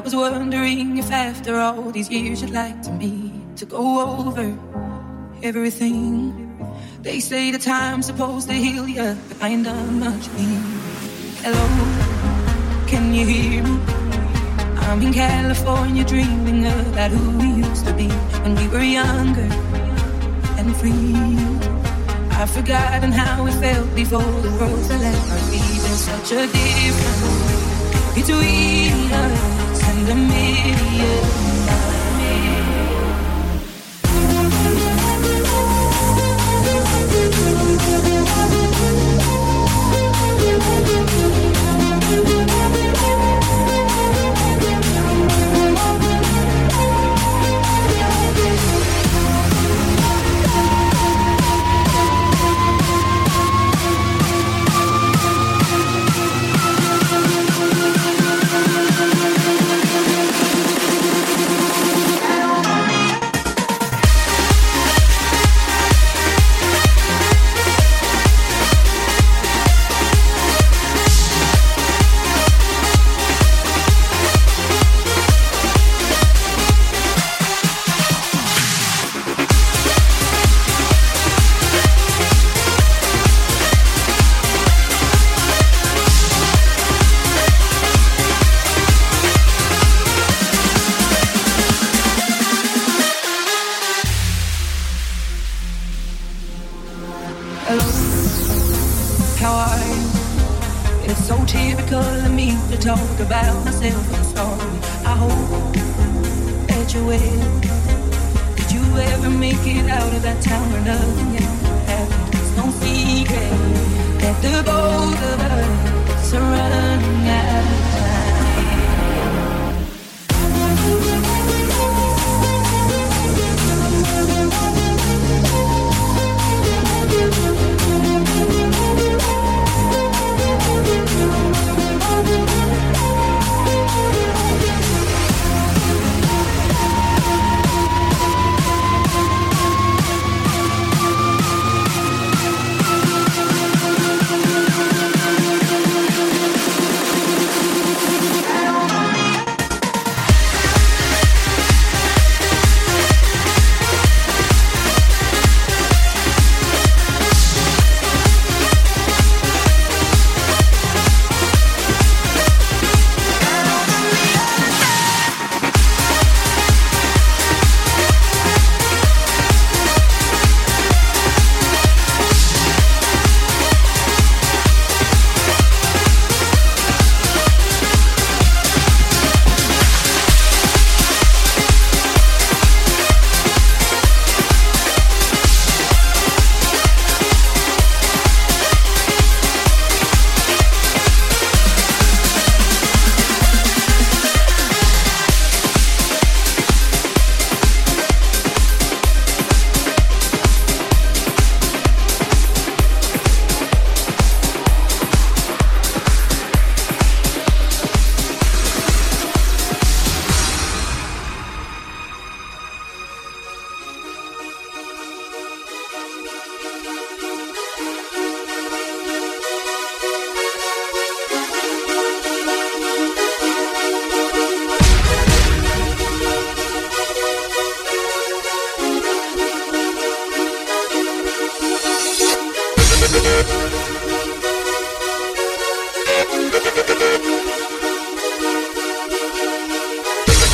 I was wondering if after all these years you'd like to me to go over everything. They say the time's supposed to heal you, but I ain't done much. Hello, can you hear me? I'm in California dreaming about who we used to be when we were younger and free. I've forgotten how it felt before the world fell at our feet. There's such a difference between us and a million.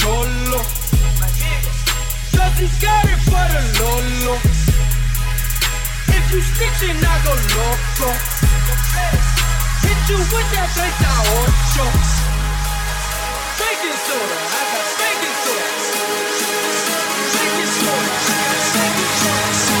solo. Justin got it for the Lolo. If you snitching, I go loco. Hit you with that 38. I got baking soda. Soda, I got Bacon soda.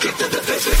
Get to defesa?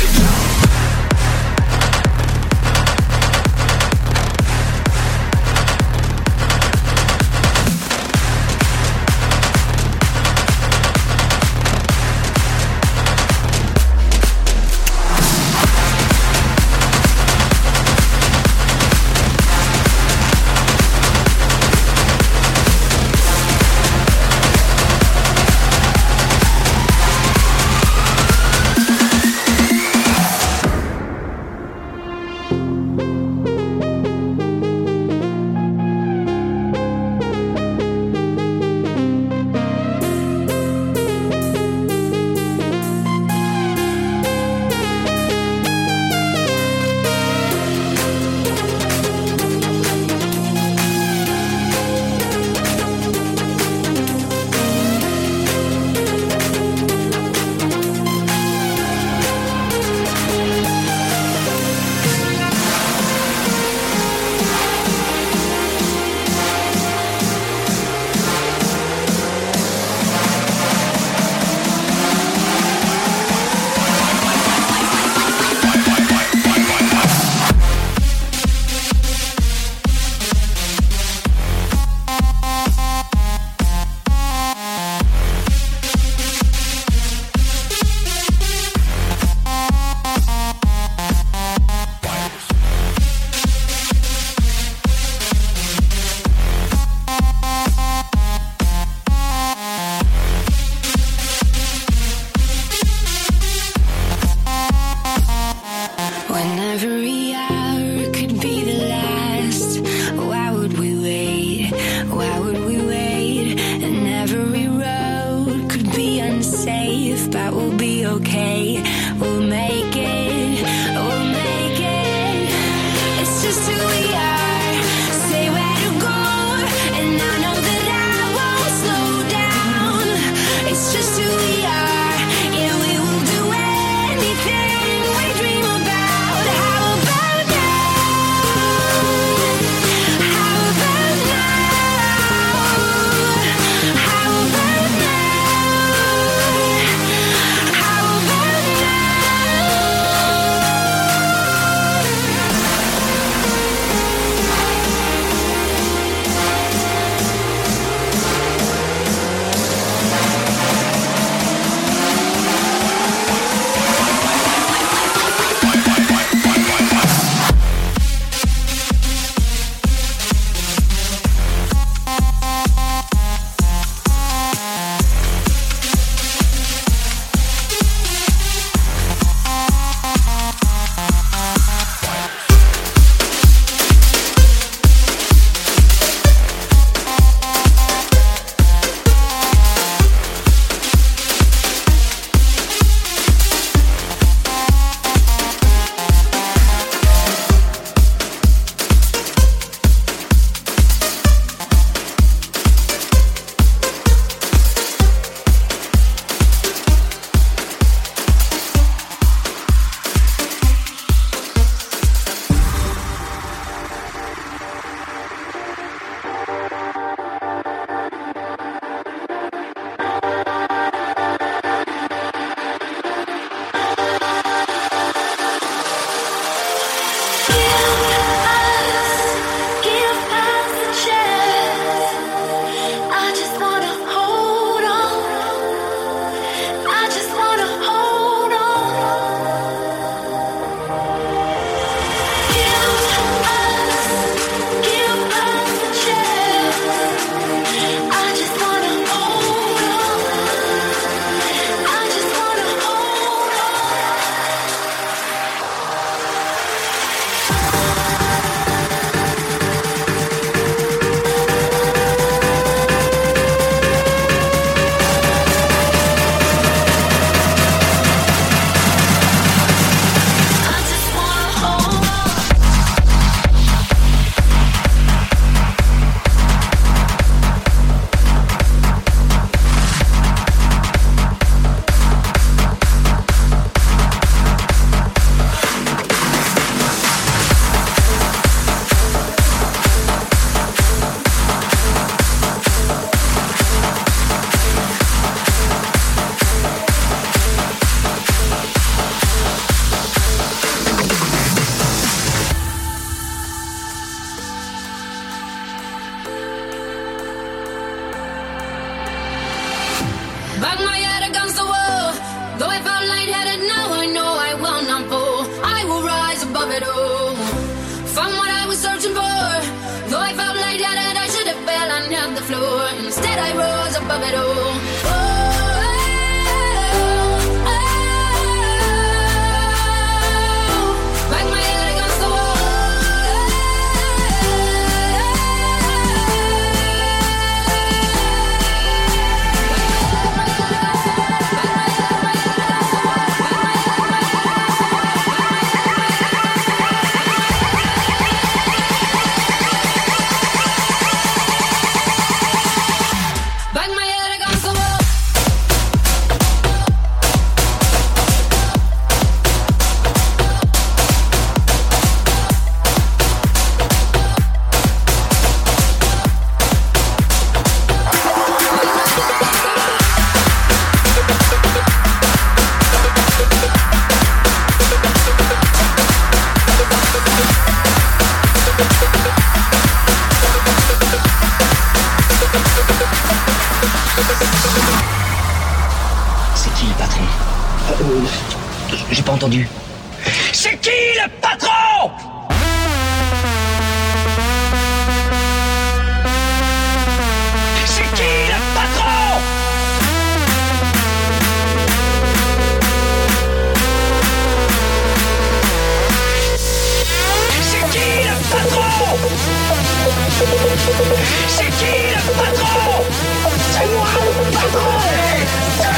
Euh, j'ai pas entendu. C'est qui le patron? C'est qui le patron? C'est qui le patron? C'est qui le patron? C'est moi le patron!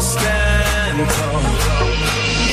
stand tall.